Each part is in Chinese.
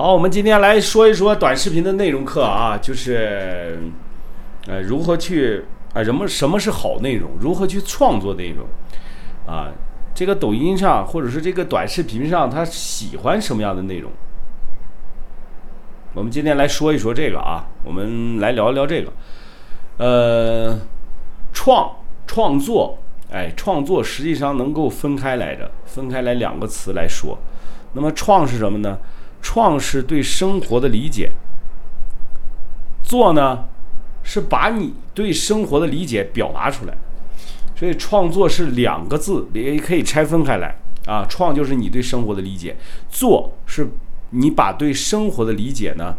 好，我们今天来说一说短视频的内容课啊，就是呃如何去啊什么什么是好内容，如何去创作内容啊，这个抖音上或者是这个短视频上，他喜欢什么样的内容？我们今天来说一说这个啊，我们来聊一聊这个，呃，创创作，哎，创作实际上能够分开来着，分开来两个词来说。那么创是什么呢？创是对生活的理解，做呢是把你对生活的理解表达出来。所以创作是两个字，也可以拆分开来啊。创就是你对生活的理解，做是你把对生活的理解呢，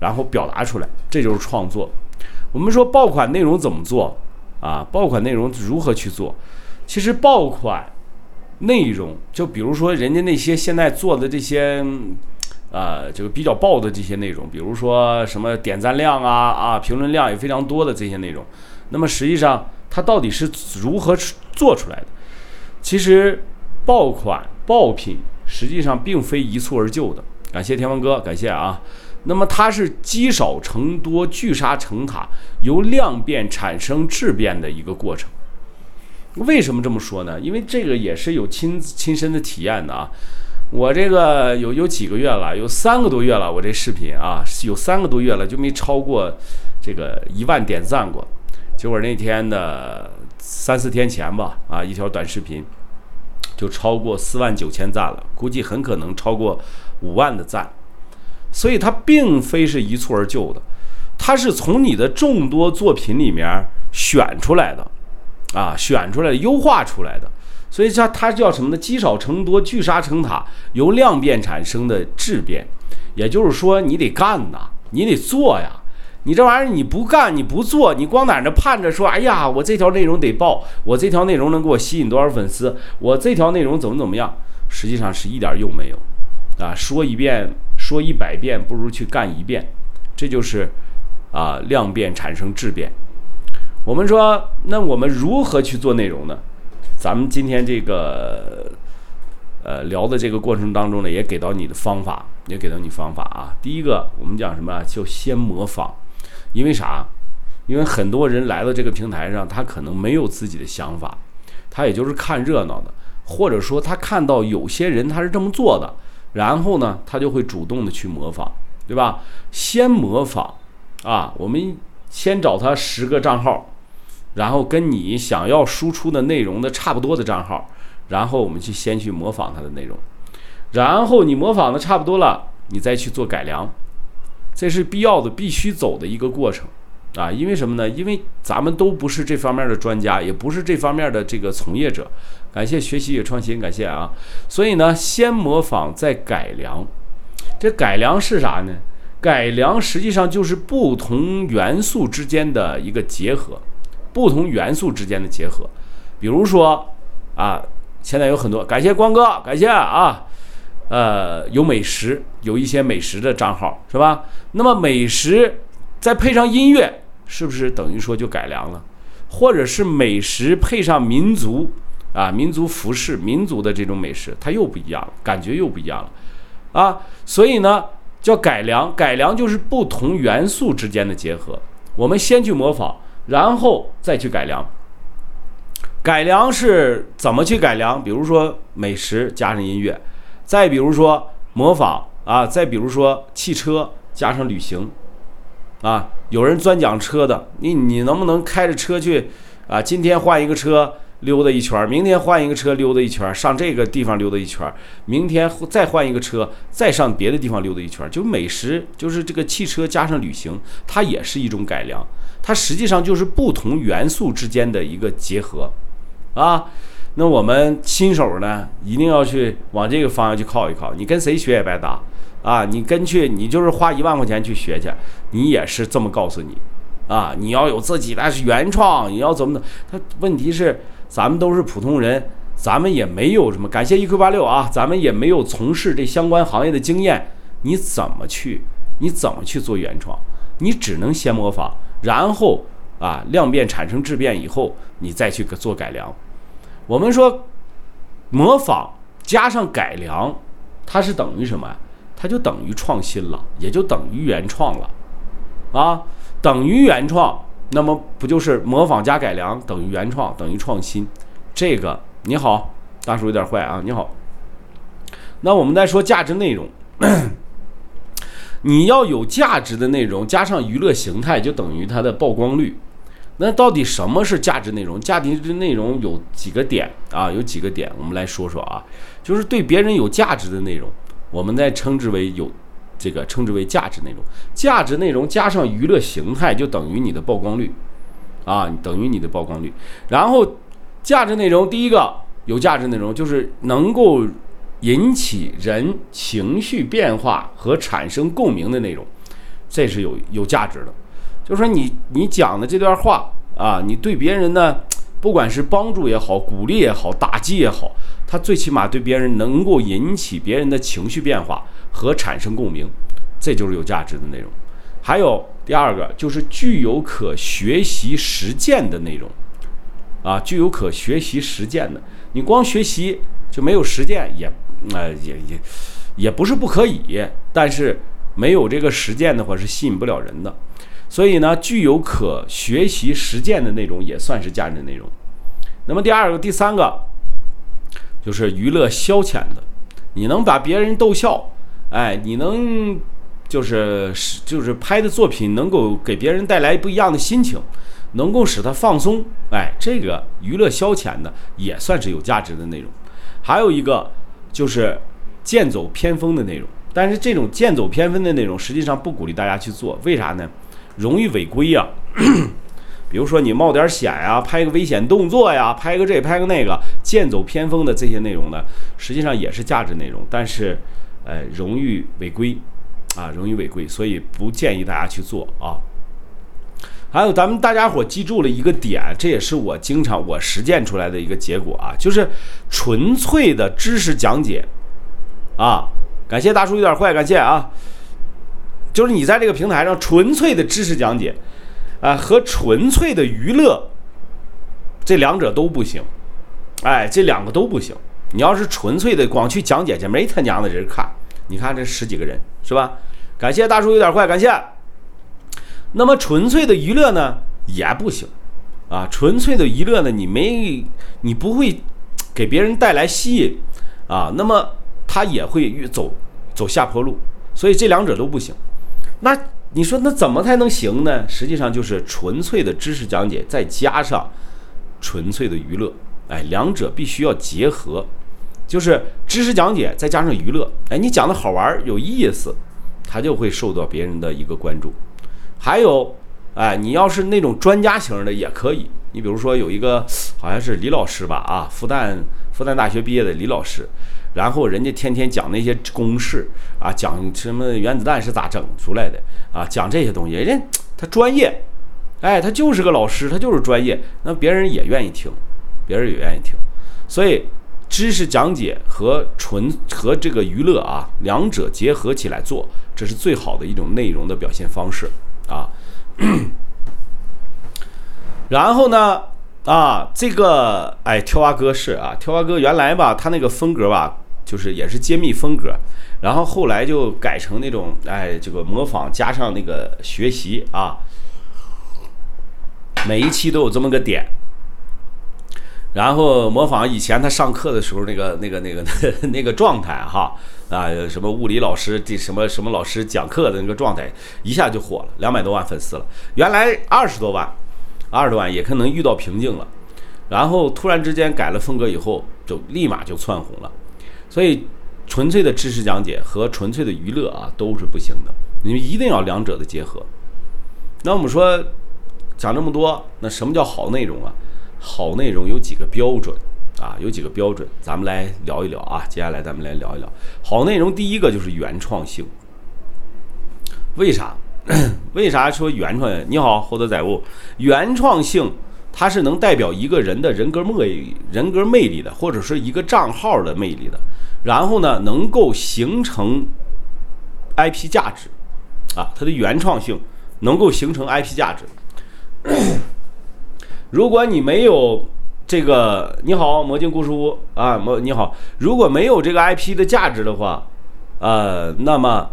然后表达出来，这就是创作。我们说爆款内容怎么做啊？爆款内容如何去做？其实爆款内容，就比如说人家那些现在做的这些。啊，就比较爆的这些内容，比如说什么点赞量啊啊，评论量也非常多的这些内容，那么实际上它到底是如何做出来的？其实爆款爆品实际上并非一蹴而就的。感谢天王哥，感谢啊。那么它是积少成多、聚沙成塔，由量变产生质变的一个过程。为什么这么说呢？因为这个也是有亲亲身的体验的啊。我这个有有几个月了，有三个多月了。我这视频啊，有三个多月了，就没超过这个一万点赞过。结果那天的三四天前吧，啊，一条短视频就超过四万九千赞了，估计很可能超过五万的赞。所以它并非是一蹴而就的，它是从你的众多作品里面选出来的，啊，选出来的、优化出来的。所以它它叫什么呢？积少成多，聚沙成塔，由量变产生的质变。也就是说，你得干呐，你得做呀。你这玩意儿你不干，你不做，你光在那盼着说，哎呀，我这条内容得爆，我这条内容能给我吸引多少粉丝，我这条内容怎么怎么样？实际上是一点用没有啊！说一遍，说一百遍，不如去干一遍。这就是啊，量变产生质变。我们说，那我们如何去做内容呢？咱们今天这个呃聊的这个过程当中呢，也给到你的方法，也给到你方法啊。第一个，我们讲什么？就先模仿，因为啥？因为很多人来到这个平台上，他可能没有自己的想法，他也就是看热闹的，或者说他看到有些人他是这么做的，然后呢，他就会主动的去模仿，对吧？先模仿啊，我们先找他十个账号。然后跟你想要输出的内容的差不多的账号，然后我们去先去模仿它的内容，然后你模仿的差不多了，你再去做改良，这是必要的、必须走的一个过程啊！因为什么呢？因为咱们都不是这方面的专家，也不是这方面的这个从业者。感谢学习与创新，感谢啊！所以呢，先模仿再改良。这改良是啥呢？改良实际上就是不同元素之间的一个结合。不同元素之间的结合，比如说啊，现在有很多感谢光哥，感谢啊，呃，有美食，有一些美食的账号是吧？那么美食再配上音乐，是不是等于说就改良了？或者是美食配上民族啊，民族服饰、民族的这种美食，它又不一样了，感觉又不一样了啊！所以呢，叫改良，改良就是不同元素之间的结合。我们先去模仿。然后再去改良，改良是怎么去改良？比如说美食加上音乐，再比如说模仿啊，再比如说汽车加上旅行，啊，有人专讲车的，你你能不能开着车去啊？今天换一个车溜达一圈，明天换一个车溜达一圈，上这个地方溜达一圈，明天再换一个车，再上别的地方溜达一圈，就美食就是这个汽车加上旅行，它也是一种改良。它实际上就是不同元素之间的一个结合，啊，那我们新手呢，一定要去往这个方向去靠一靠。你跟谁学也白搭，啊，你跟去，你就是花一万块钱去学去，你也是这么告诉你，啊，你要有自己的原创，你要怎么的？他问题是，咱们都是普通人，咱们也没有什么。感谢一 Q 八六啊，咱们也没有从事这相关行业的经验，你怎么去？你怎么去做原创？你只能先模仿。然后啊，量变产生质变以后，你再去做改良。我们说模仿加上改良，它是等于什么？它就等于创新了，也就等于原创了，啊，等于原创，那么不就是模仿加改良等于原创等于创新？这个你好，大叔有点坏啊，你好。那我们再说价值内容，你要有价值的内容加上娱乐形态，就等于它的曝光率。那到底什么是价值内容？价值内容有几个点啊？有几个点，我们来说说啊。就是对别人有价值的内容，我们再称之为有这个称之为价值内容。价值内容加上娱乐形态，就等于你的曝光率啊，等于你的曝光率。然后价值内容第一个有价值内容，就是能够引起人情绪变化和产生共鸣的内容，这是有有价值的。就是说，你你讲的这段话啊，你对别人呢，不管是帮助也好，鼓励也好，打击也好，他最起码对别人能够引起别人的情绪变化和产生共鸣，这就是有价值的内容。还有第二个，就是具有可学习实践的内容啊，具有可学习实践的。你光学习就没有实践，也呃也也也不是不可以，但是没有这个实践的话，是吸引不了人的。所以呢，具有可学习实践的内容也算是价值内容。那么第二个、第三个就是娱乐消遣的，你能把别人逗笑，哎，你能就是就是拍的作品能够给别人带来不一样的心情，能够使他放松，哎，这个娱乐消遣的也算是有价值的内容。还有一个就是剑走偏锋的内容，但是这种剑走偏锋的内容实际上不鼓励大家去做，为啥呢？容易违规呀，比如说你冒点险呀，拍个危险动作呀，拍个这拍个那个，剑走偏锋的这些内容呢，实际上也是价值内容，但是，呃，容易违规，啊，容易违规，所以不建议大家去做啊。还有咱们大家伙记住了一个点，这也是我经常我实践出来的一个结果啊，就是纯粹的知识讲解，啊，感谢大叔有点坏，感谢啊。就是你在这个平台上纯粹的知识讲解，啊，和纯粹的娱乐，这两者都不行，哎，这两个都不行。你要是纯粹的光去讲解去，没他娘的人看。你看这十几个人是吧？感谢大叔有点坏，感谢。那么纯粹的娱乐呢？也不行，啊，纯粹的娱乐呢你没你不会给别人带来吸引，啊，那么他也会走走下坡路，所以这两者都不行。那你说那怎么才能行呢？实际上就是纯粹的知识讲解，再加上纯粹的娱乐，哎，两者必须要结合，就是知识讲解再加上娱乐，哎，你讲的好玩有意思，他就会受到别人的一个关注。还有，哎，你要是那种专家型的也可以，你比如说有一个好像是李老师吧，啊，复旦复旦大学毕业的李老师。然后人家天天讲那些公式啊，讲什么原子弹是咋整出来的啊，讲这些东西，人家他专业，哎，他就是个老师，他就是专业，那别人也愿意听，别人也愿意听，所以知识讲解和纯和这个娱乐啊，两者结合起来做，这是最好的一种内容的表现方式啊。然后呢？啊，这个哎，跳蛙哥是啊，跳蛙哥原来吧，他那个风格吧。就是也是揭秘风格，然后后来就改成那种哎，这个模仿加上那个学习啊，每一期都有这么个点，然后模仿以前他上课的时候那个那个那个 那个状态哈啊，什么物理老师这什么什么老师讲课的那个状态，一下就火了，两百多万粉丝了，原来二十多万，二十多万也可能遇到瓶颈了，然后突然之间改了风格以后，就立马就窜红了。所以，纯粹的知识讲解和纯粹的娱乐啊都是不行的，你们一定要两者的结合。那我们说讲这么多，那什么叫好内容啊？好内容有几个标准啊？有几个标准，咱们来聊一聊啊。接下来咱们来聊一聊好内容。第一个就是原创性。为啥？为啥说原创？你好，获得载物。原创性。它是能代表一个人的人格魅力、人格魅力的，或者是一个账号的魅力的。然后呢，能够形成 IP 价值，啊，它的原创性能够形成 IP 价值。如果你没有这个，你好，魔镜故事屋啊，魔你好，如果没有这个 IP 的价值的话，呃，那么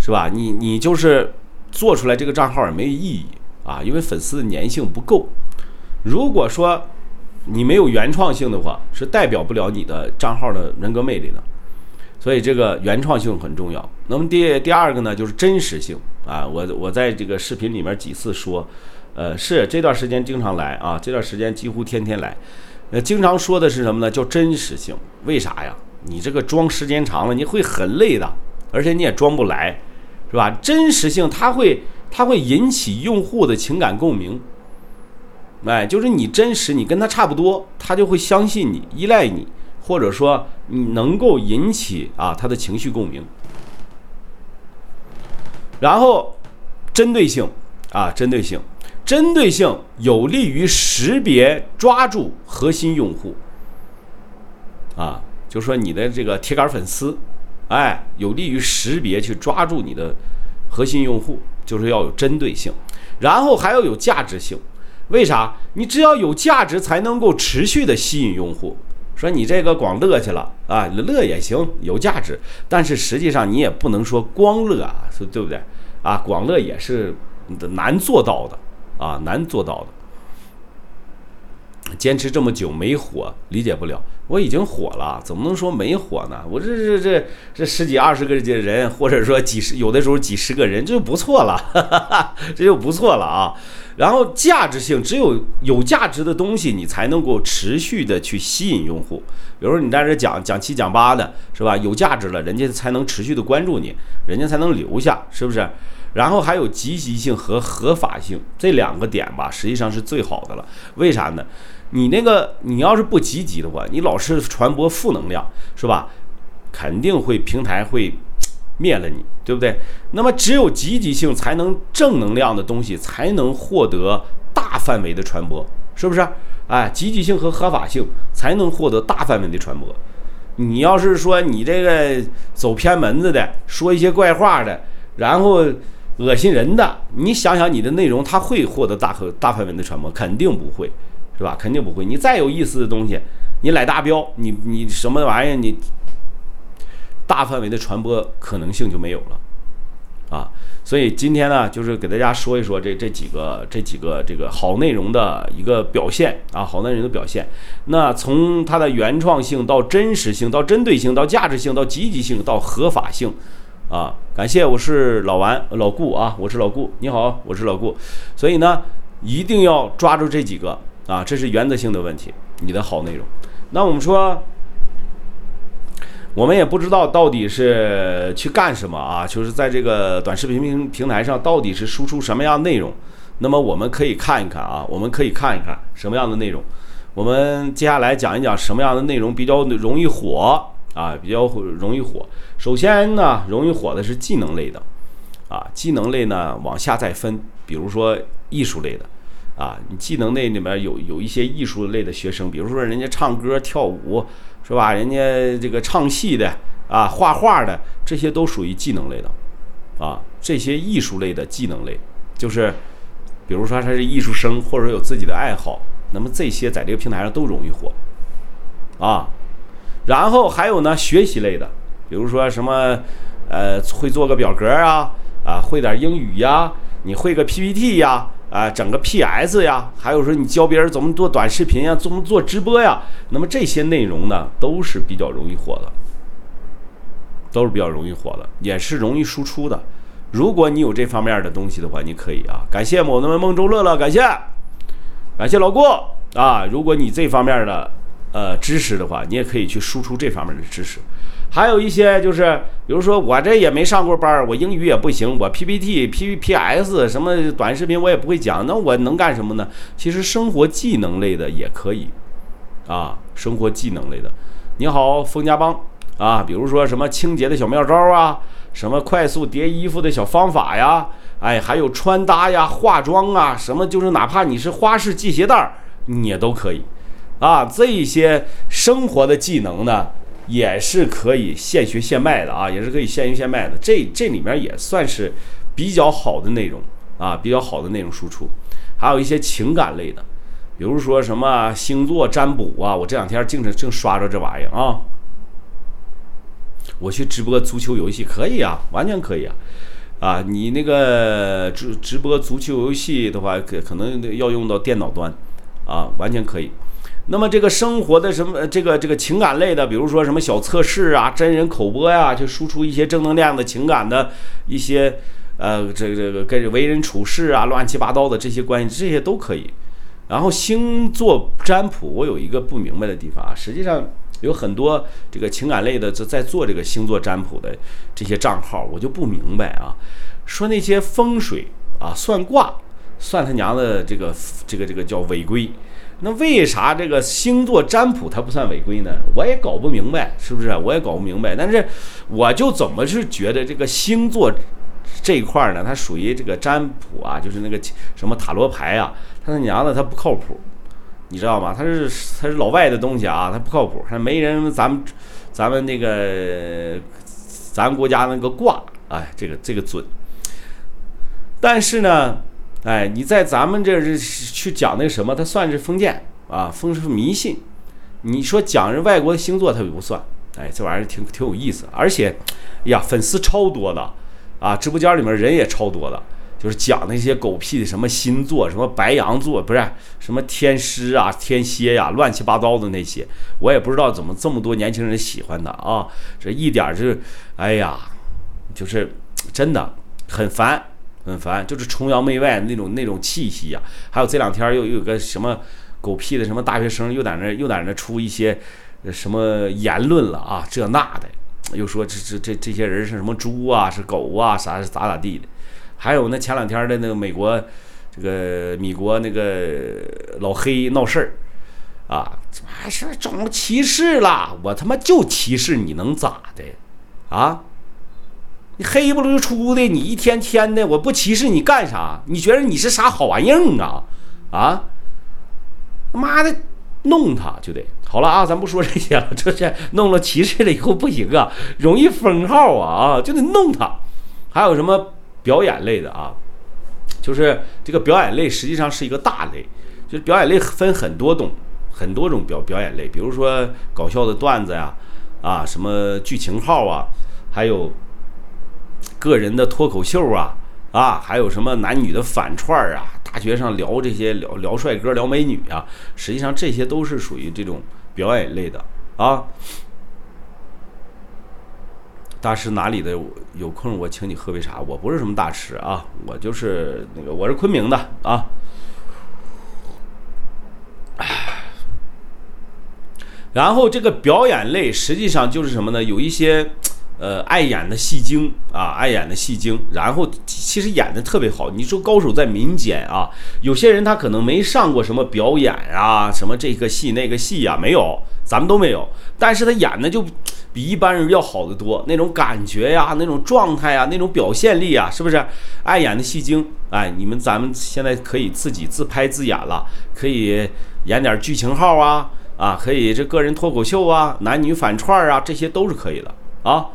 是吧？你你就是做出来这个账号也没有意义啊，因为粉丝的粘性不够。如果说你没有原创性的话，是代表不了你的账号的人格魅力的。所以这个原创性很重要。那么第第二个呢，就是真实性啊。我我在这个视频里面几次说，呃，是这段时间经常来啊，这段时间几乎天天来。呃，经常说的是什么呢？叫真实性。为啥呀？你这个装时间长了，你会很累的，而且你也装不来，是吧？真实性它会它会引起用户的情感共鸣。哎，就是你真实，你跟他差不多，他就会相信你，依赖你，或者说你能够引起啊他的情绪共鸣。然后，针对性啊，针对性，针对性有利于识别抓住核心用户。啊，就说你的这个铁杆粉丝，哎，有利于识别去抓住你的核心用户，就是要有针对性，然后还要有价值性。为啥？你只要有价值，才能够持续的吸引用户。说你这个光乐去了啊，乐也行，有价值。但是实际上你也不能说光乐啊，说对不对？啊，广乐也是难做到的啊，难做到的。坚持这么久没火，理解不了。我已经火了，怎么能说没火呢？我这这这这十几二十个人，或者说几十，有的时候几十个人，这就不错了，这就不错了啊。然后价值性，只有有价值的东西，你才能够持续的去吸引用户。比如说你在这讲讲七讲八的，是吧？有价值了，人家才能持续的关注你，人家才能留下，是不是？然后还有积极性和合法性这两个点吧，实际上是最好的了。为啥呢？你那个你要是不积极的话，你老是传播负能量，是吧？肯定会平台会灭了你，对不对？那么只有积极性才能正能量的东西才能获得大范围的传播，是不是？哎，积极性和合法性才能获得大范围的传播。你要是说你这个走偏门子的，说一些怪话的，然后恶心人的，你想想你的内容，它会获得大和大范围的传播？肯定不会。是吧？肯定不会。你再有意思的东西，你来大标，你你什么玩意儿，你大范围的传播可能性就没有了啊。所以今天呢，就是给大家说一说这这几个这几个这个好内容的一个表现啊，好内容的表现。那从它的原创性到真实性，到针对性，到价值性，到积极性，到合法性啊。感谢，我是老王老顾啊，我是老顾，你好，我是老顾。所以呢，一定要抓住这几个。啊，这是原则性的问题，你的好内容。那我们说，我们也不知道到底是去干什么啊，就是在这个短视频平平台上，到底是输出什么样内容。那么我们可以看一看啊，我们可以看一看什么样的内容。我们接下来讲一讲什么样的内容比较容易火啊，比较容易火。首先呢，容易火的是技能类的，啊，技能类呢往下再分，比如说艺术类的。啊，你技能类里面有有一些艺术类的学生，比如说人家唱歌跳舞，是吧？人家这个唱戏的啊，画画的，这些都属于技能类的，啊，这些艺术类的技能类，就是，比如说他是艺术生，或者有自己的爱好，那么这些在这个平台上都容易火，啊，然后还有呢，学习类的，比如说什么，呃，会做个表格啊，啊，会点英语呀，你会个 PPT 呀。啊，整个 PS 呀，还有说你教别人怎么做短视频呀，怎么做直播呀，那么这些内容呢，都是比较容易火的，都是比较容易火的，也是容易输出的。如果你有这方面的东西的话，你可以啊，感谢某们梦中乐乐，感谢，感谢老郭啊。如果你这方面的呃知识的话，你也可以去输出这方面的知识。还有一些就是，比如说我这也没上过班儿，我英语也不行，我 PPT、P P S 什么短视频我也不会讲，那我能干什么呢？其实生活技能类的也可以，啊，生活技能类的。你好，风家帮啊，比如说什么清洁的小妙招啊，什么快速叠衣服的小方法呀，哎，还有穿搭呀、化妆啊，什么就是哪怕你是花式系鞋带儿，你也都可以，啊，这一些生活的技能呢。也是可以现学现卖的啊，也是可以现学现卖的。这这里面也算是比较好的内容啊，比较好的内容输出。还有一些情感类的，比如说什么星座占卜啊，我这两天净是净刷着这玩意儿啊。我去直播足球游戏可以啊，完全可以啊。啊，你那个直直播足球游戏的话，可可能要用到电脑端，啊，完全可以。那么这个生活的什么，这个这个情感类的，比如说什么小测试啊、真人口播呀，就输出一些正能量的情感的一些，呃，这个这个跟为人处事啊、乱七八糟的这些关系，这些都可以。然后星座占卜，我有一个不明白的地方啊，实际上。有很多这个情感类的在在做这个星座占卜的这些账号，我就不明白啊，说那些风水啊、算卦、算他娘的这个这个这个叫违规，那为啥这个星座占卜它不算违规呢？我也搞不明白，是不是？我也搞不明白。但是我就怎么是觉得这个星座这一块呢，它属于这个占卜啊，就是那个什么塔罗牌啊，他他娘的它不靠谱。你知道吗？他是他是老外的东西啊，他不靠谱，还没人咱们咱们那个咱国家那个卦，哎，这个这个准。但是呢，哎，你在咱们这是去讲那什么，它算是封建啊，封是迷信。你说讲人外国的星座，它也不算。哎，这玩意儿挺挺有意思，而且呀，粉丝超多的啊，直播间里面人也超多的。就是讲那些狗屁的什么星座，什么白羊座，不是什么天狮啊、天蝎呀，乱七八糟的那些，我也不知道怎么这么多年轻人喜欢他啊！这一点是，哎呀，就是真的很烦，很烦，就是崇洋媚外那种那种气息呀。还有这两天又又有个什么狗屁的什么大学生又在那又在那出一些什么言论了啊，这那的，又说这这这这些人是什么猪啊，是狗啊，啥是咋咋地的。还有那前两天的那个美国，这个米国那个老黑闹事儿，啊，还是种族歧视了？我他妈就歧视你能咋的？啊，你黑不溜出的，你一天天的，我不歧视你干啥？你觉得你是啥好玩意儿啊？啊，他妈的，弄他就得好了啊！咱不说这些了，这些弄了歧视了以后不行啊，容易封号啊啊，就得弄他。还有什么？表演类的啊，就是这个表演类实际上是一个大类，就是表演类分很多种，很多种表表演类，比如说搞笑的段子呀，啊，什么剧情号啊，还有个人的脱口秀啊，啊，还有什么男女的反串啊，大学上聊这些聊聊帅哥聊美女啊，实际上这些都是属于这种表演类的啊。大师哪里的？有空我请你喝杯茶。我不是什么大师啊，我就是那个我是昆明的啊。然后这个表演类实际上就是什么呢？有一些呃爱演的戏精啊，爱演的戏精，然后其实演的特别好。你说高手在民间啊，有些人他可能没上过什么表演啊，什么这个戏那个戏呀，没有，咱们都没有。但是他演的就。比一般人要好得多，那种感觉呀，那种状态呀，那种表现力啊，是不是？爱演的戏精，哎，你们咱们现在可以自己自拍自演了，可以演点剧情号啊，啊，可以这个人脱口秀啊，男女反串啊，这些都是可以的啊。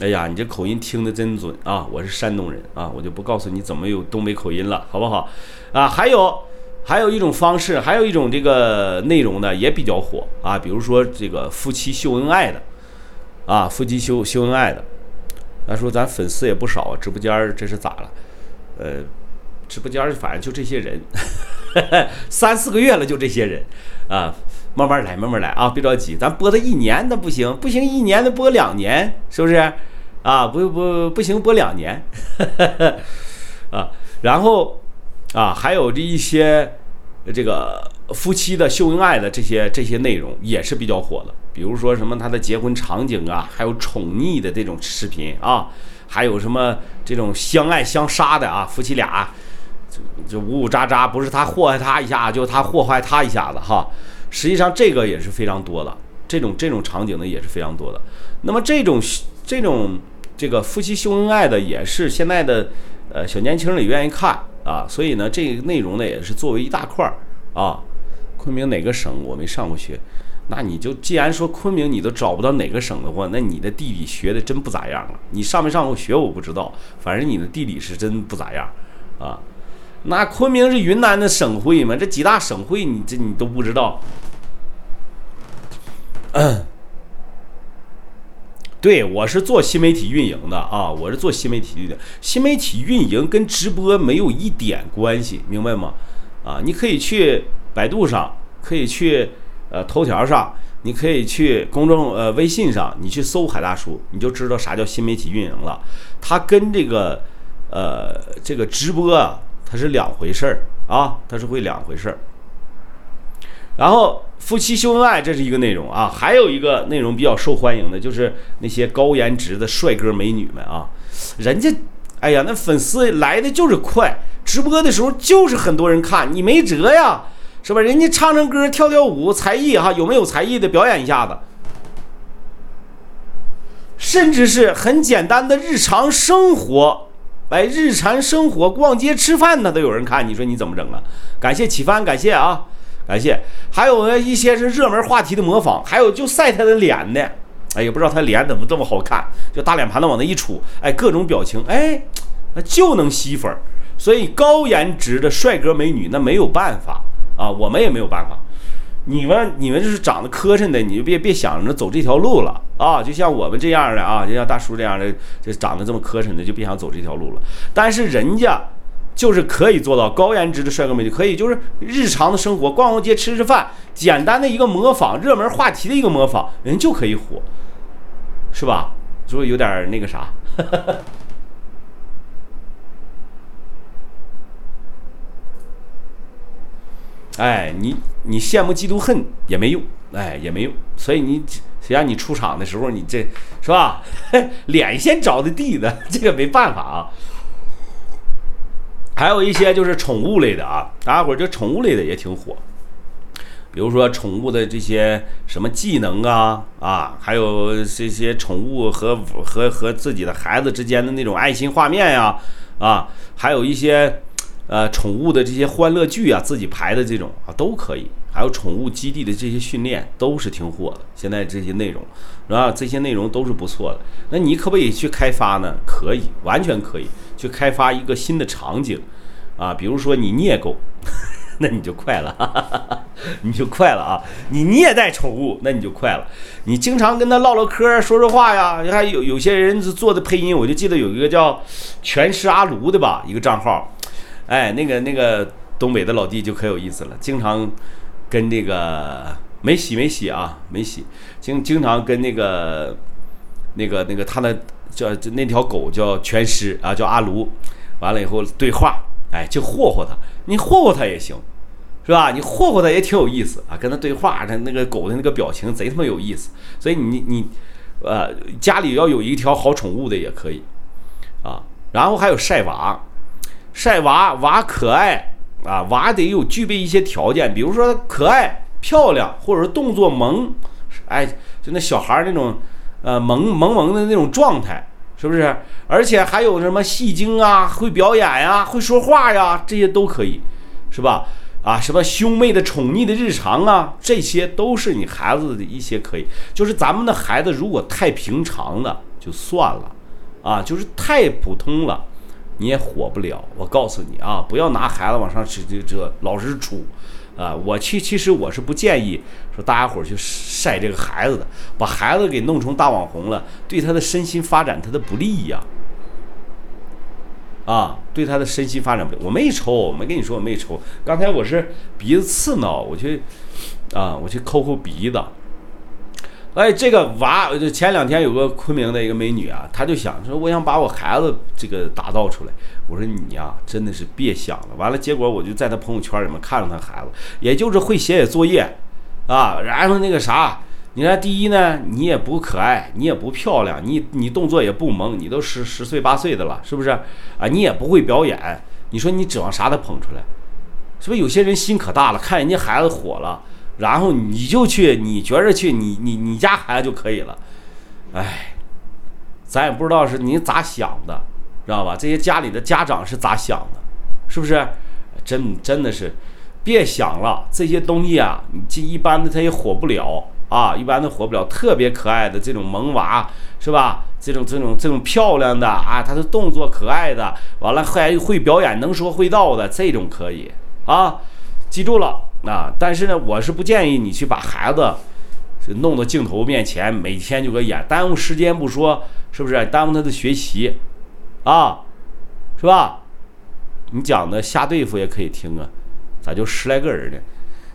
哎呀，你这口音听得真准啊！我是山东人啊，我就不告诉你怎么有东北口音了，好不好？啊，还有。还有一种方式，还有一种这个内容呢，也比较火啊。比如说这个夫妻秀恩爱的，啊，夫妻秀秀恩爱的。他说咱粉丝也不少，直播间这是咋了？呃，直播间反正就这些人，三四个月了就这些人啊，慢慢来，慢慢来啊，别着急，咱播它一年那不行，不行一年的播两年，是不是？啊，不不不行，播两年，啊，然后。啊，还有这一些，这个夫妻的秀恩爱的这些这些内容也是比较火的。比如说什么他的结婚场景啊，还有宠溺的这种视频啊，还有什么这种相爱相杀的啊，夫妻俩就就呜呜喳喳，不是他祸害他一下，就他祸害他一下子哈。实际上这个也是非常多的，这种这种场景呢也是非常多的。那么这种这种这个夫妻秀恩爱的也是现在的呃小年轻人也愿意看。啊，所以呢，这个内容呢也是作为一大块儿啊。昆明哪个省我没上过学，那你就既然说昆明你都找不到哪个省的话，那你的地理学的真不咋样了。你上没上过学我不知道，反正你的地理是真不咋样啊。那昆明是云南的省会吗？这几大省会你这你都不知道？对我是做新媒体运营的啊，我是做新媒体的，新媒体运营跟直播没有一点关系，明白吗？啊，你可以去百度上，可以去呃头条上，你可以去公众呃微信上，你去搜海大叔，你就知道啥叫新媒体运营了。它跟这个呃这个直播啊，它是两回事儿啊，它是会两回事儿。然后夫妻秀恩爱，这是一个内容啊，还有一个内容比较受欢迎的，就是那些高颜值的帅哥美女们啊，人家，哎呀，那粉丝来的就是快，直播的时候就是很多人看，你没辙呀，是吧？人家唱唱歌、跳跳舞，才艺哈，有没有才艺的表演一下子，甚至是很简单的日常生活，哎，日常生活逛街吃饭呢都有人看，你说你怎么整啊？感谢启帆，感谢啊。感谢，还有呢一些是热门话题的模仿，还有就晒他的脸的，哎也不知道他脸怎么这么好看，就大脸盘子往那一杵，哎，各种表情，哎，那就能吸粉儿。所以高颜值的帅哥美女那没有办法啊，我们也没有办法。你们你们就是长得磕碜的，你就别别想着走这条路了啊。就像我们这样的啊，就像大叔这样的，就长得这么磕碜的，就别想走这条路了。但是人家。就是可以做到高颜值的帅哥美女，可以就是日常的生活，逛逛街、吃吃饭，简单的一个模仿热门话题的一个模仿，人就可以火，是吧？就是有点那个啥？哎，你你羡慕嫉妒恨也没用，哎也没用，所以你谁让你出场的时候，你这是吧？脸先着的地的，这个没办法啊。还有一些就是宠物类的啊，大家伙儿这宠物类的也挺火，比如说宠物的这些什么技能啊啊，还有这些宠物和和和自己的孩子之间的那种爱心画面呀啊，还有一些呃宠物的这些欢乐剧啊，自己排的这种啊都可以，还有宠物基地的这些训练都是挺火的。现在这些内容啊，这些内容都是不错的。那你可不可以去开发呢？可以，完全可以。去开发一个新的场景，啊，比如说你虐狗，那你就快了，你就快了啊！你虐待宠物，那你就快了。你经常跟他唠唠嗑、说说话呀。你看有有些人做的配音，我就记得有一个叫全是阿卢的吧，一个账号，哎，那个那个东北的老弟就可有意思了，经常跟这个没洗没洗啊，没洗，经经常跟那个那个那个他的。叫那条狗叫全尸啊，叫阿卢，完了以后对话，哎，就霍霍它，你霍霍它也行，是吧？你霍霍它也挺有意思啊，跟它对话，它那个狗的那个表情贼他妈有意思。所以你你，呃，家里要有一条好宠物的也可以，啊，然后还有晒娃，晒娃娃可爱啊，娃得有具备一些条件，比如说可爱、漂亮，或者说动作萌，哎，就那小孩那种。呃，萌萌萌的那种状态，是不是？而且还有什么戏精啊，会表演呀，会说话呀，这些都可以，是吧？啊，什么兄妹的宠溺的日常啊，这些都是你孩子的一些可以。就是咱们的孩子如果太平常了，就算了，啊，就是太普通了，你也火不了。我告诉你啊，不要拿孩子往上这这这老是杵。啊，我其其实我是不建议说大家伙去晒这个孩子的，把孩子给弄成大网红了，对他的身心发展他的不利呀。啊，对他的身心发展不利。我没抽，我没跟你说我没抽。刚才我是鼻子刺挠，我去啊，我去抠抠鼻子。哎，这个娃，就前两天有个昆明的一个美女啊，她就想说，我想把我孩子这个打造出来。我说你呀，真的是别想了。完了，结果我就在她朋友圈里面看着她孩子，也就是会写写作业，啊，然后那个啥，你看第一呢，你也不可爱，你也不漂亮，你你动作也不萌，你都十十岁八岁的了，是不是？啊，你也不会表演，你说你指望啥他捧出来？是不是有些人心可大了，看人家孩子火了。然后你就去，你觉着去，你你你家孩子就可以了，哎，咱也不知道是您咋想的，知道吧？这些家里的家长是咋想的，是不是？真真的是，别想了，这些东西啊，你这一般的他也火不了啊，一般的火不了。特别可爱的这种萌娃，是吧？这种这种这种漂亮的啊，他的动作可爱的，完了还会表演、能说会道的这种可以啊，记住了。啊，但是呢，我是不建议你去把孩子弄到镜头面前，每天就搁演，耽误时间不说，是不是？耽误他的学习，啊，是吧？你讲的瞎对付也可以听啊，咋就十来个人呢？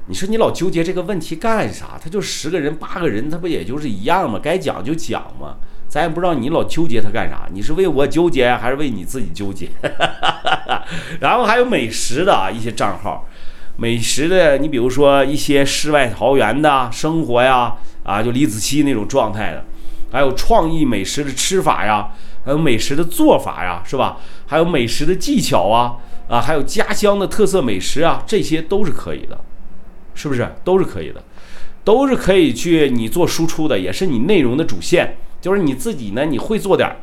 你说你老纠结这个问题干啥？他就十个人八个人，他不也就是一样吗？该讲就讲嘛，咱也不知道你老纠结他干啥。你是为我纠结，还是为你自己纠结？然后还有美食的啊，一些账号。美食的，你比如说一些世外桃源的生活呀，啊，就李子柒那种状态的，还有创意美食的吃法呀，还有美食的做法呀，是吧？还有美食的技巧啊，啊，还有家乡的特色美食啊，这些都是可以的，是不是？都是可以的，都是可以去你做输出的，也是你内容的主线，就是你自己呢，你会做点儿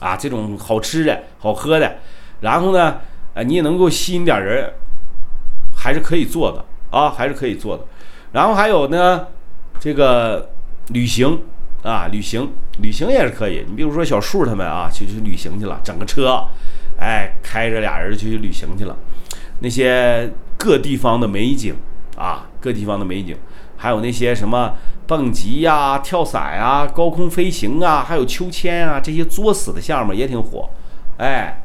啊，这种好吃的好喝的，然后呢，啊，你也能够吸引点人。还是可以做的啊，还是可以做的。然后还有呢，这个旅行啊，旅行旅行也是可以。你比如说小树他们啊，去去旅行去了，整个车，哎，开着俩人就去旅行去了。那些各地方的美景啊，各地方的美景，还有那些什么蹦极呀、跳伞呀、高空飞行啊，还有秋千啊，这些作死的项目也挺火，哎。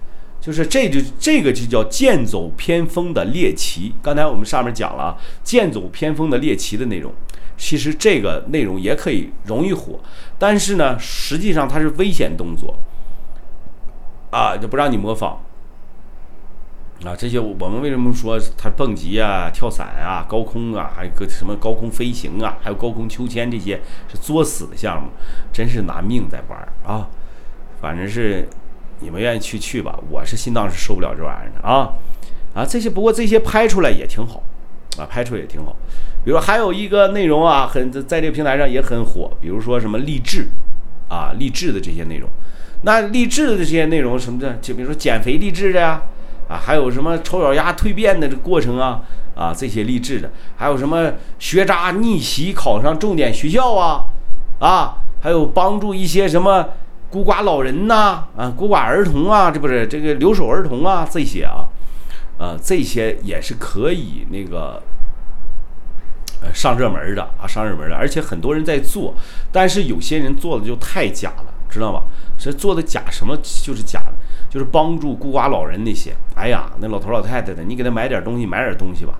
就是这就这个就叫剑走偏锋的猎奇。刚才我们上面讲了剑走偏锋的猎奇的内容，其实这个内容也可以容易火，但是呢，实际上它是危险动作啊，就不让你模仿啊。这些我们为什么说它蹦极啊、跳伞啊、高空啊，还有个什么高空飞行啊，还有高空秋千这些是作死的项目，真是拿命在玩啊，反正是。你们愿意去去吧，我是心脏是受不了这玩意儿的啊啊！这些不过这些拍出来也挺好啊，拍出来也挺好。比如还有一个内容啊，很在这个平台上也很火，比如说什么励志啊、励志的这些内容。那励志的这些内容什么的，就比如说减肥励志的呀啊，还有什么丑小鸭蜕变的这过程啊啊，这些励志的，还有什么学渣逆袭考上重点学校啊啊，还有帮助一些什么。孤寡老人呐，啊，孤寡儿童啊，这不是这个留守儿童啊，这些啊，啊，这些也是可以那个，呃，上热门的啊，上热门的，而且很多人在做，但是有些人做的就太假了，知道吧？是做的假什么就是假的，就是帮助孤寡老人那些。哎呀，那老头老太太的，你给他买点东西，买点东西吧，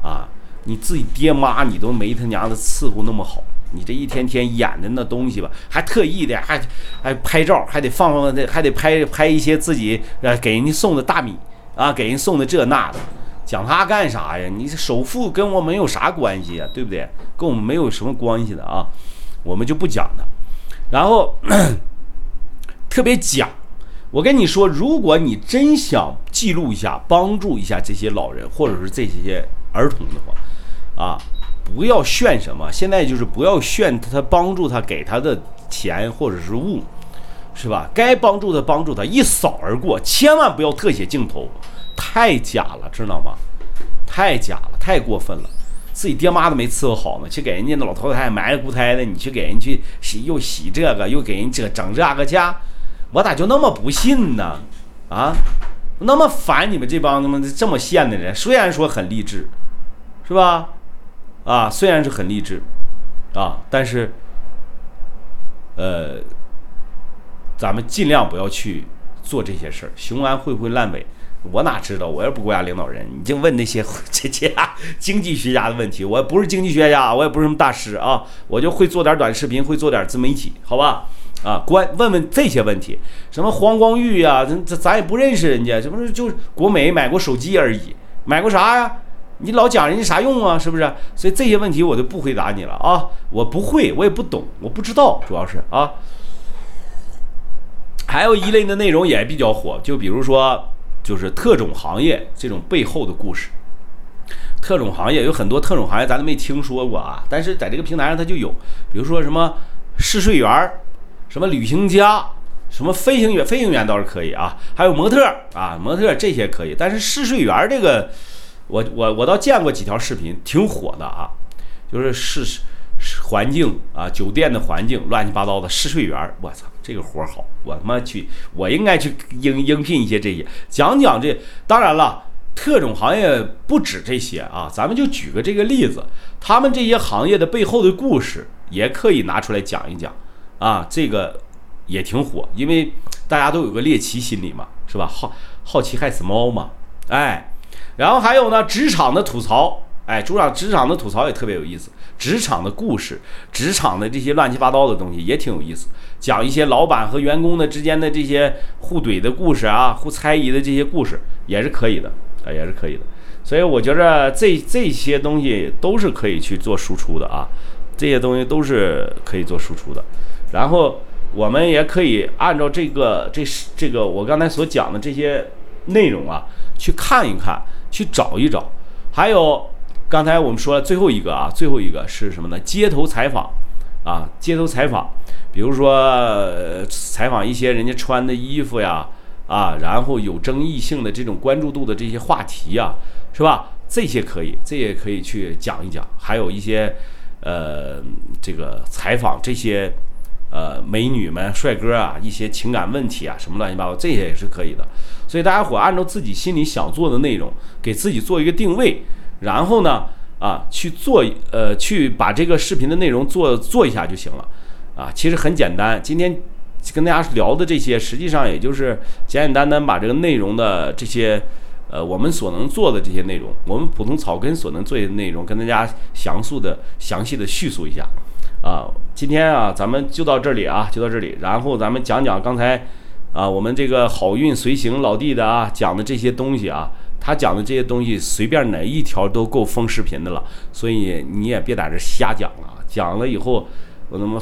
啊，你自己爹妈你都没他娘的伺候那么好。你这一天天演的那东西吧，还特意的，还还拍照，还得放放那，还得拍拍一些自己呃给人家送的大米啊，给人送的这那的，讲他干啥呀？你首富跟我们有啥关系呀？对不对？跟我们没有什么关系的啊，我们就不讲的。然后特别讲，我跟你说，如果你真想记录一下，帮助一下这些老人或者是这些儿童的话，啊。不要炫什么，现在就是不要炫他帮助他给他的钱或者是物，是吧？该帮助的帮助他，一扫而过，千万不要特写镜头，太假了，知道吗？太假了，太过分了，自己爹妈都没伺候好呢，去给人家那老头子还埋了骨胎的，你去给人去洗又洗这个，又给人这整这个家，我咋就那么不信呢？啊，那么烦你们这帮他妈这么贱的人，虽然说很励志，是吧？啊，虽然是很励志，啊，但是，呃，咱们尽量不要去做这些事儿。雄安会不会烂尾？我哪知道？我又不国家领导人，你就问那些 这些经济学家的问题。我不是经济学家，我也不是什么大师啊，我就会做点短视频，会做点自媒体，好吧？啊，关问问这些问题，什么黄光裕呀，咱咱咱也不认识人家，这不是就国美买过手机而已，买过啥呀？你老讲人家啥用啊？是不是？所以这些问题我就不回答你了啊！我不会，我也不懂，我不知道，主要是啊。还有一类的内容也比较火，就比如说，就是特种行业这种背后的故事。特种行业有很多特种行业咱都没听说过啊，但是在这个平台上它就有，比如说什么试睡员什么旅行家，什么飞行员，飞行员倒是可以啊，还有模特啊，模特这些可以，但是试睡员这个。我我我倒见过几条视频，挺火的啊，就是试环境啊，酒店的环境乱七八糟的试睡员，我操，这个活儿好，我他妈去，我应该去应应聘一些这些，讲讲这。当然了，特种行业不止这些啊，咱们就举个这个例子，他们这些行业的背后的故事也可以拿出来讲一讲啊，这个也挺火，因为大家都有个猎奇心理嘛，是吧？好好奇害死猫嘛，哎，然后还有呢，职场的吐槽，哎，组长职场的吐槽也特别有意思，职场的故事，职场的这些乱七八糟的东西也挺有意思，讲一些老板和员工的之间的这些互怼的故事啊，互猜疑的这些故事也是可以的。啊，也是可以的，所以我觉着这这些东西都是可以去做输出的啊，这些东西都是可以做输出的。然后我们也可以按照这个这是这个我刚才所讲的这些内容啊，去看一看，去找一找。还有刚才我们说了最后一个啊，最后一个是什么呢？街头采访啊，街头采访，比如说采访一些人家穿的衣服呀。啊，然后有争议性的这种关注度的这些话题呀，是吧？这些可以，这也可以去讲一讲。还有一些，呃，这个采访这些，呃，美女们、帅哥啊，一些情感问题啊，什么乱七八糟，这些也是可以的。所以大家伙按照自己心里想做的内容，给自己做一个定位，然后呢，啊，去做，呃，去把这个视频的内容做做一下就行了。啊，其实很简单。今天。跟大家聊的这些，实际上也就是简简单单把这个内容的这些，呃，我们所能做的这些内容，我们普通草根所能做的内容，跟大家详述的、详细的叙述一下。啊，今天啊，咱们就到这里啊，就到这里。然后咱们讲讲刚才啊，我们这个好运随行老弟的啊讲的这些东西啊，他讲的这些东西，随便哪一条都够封视频的了。所以你也别在这瞎讲了，讲了以后我他妈。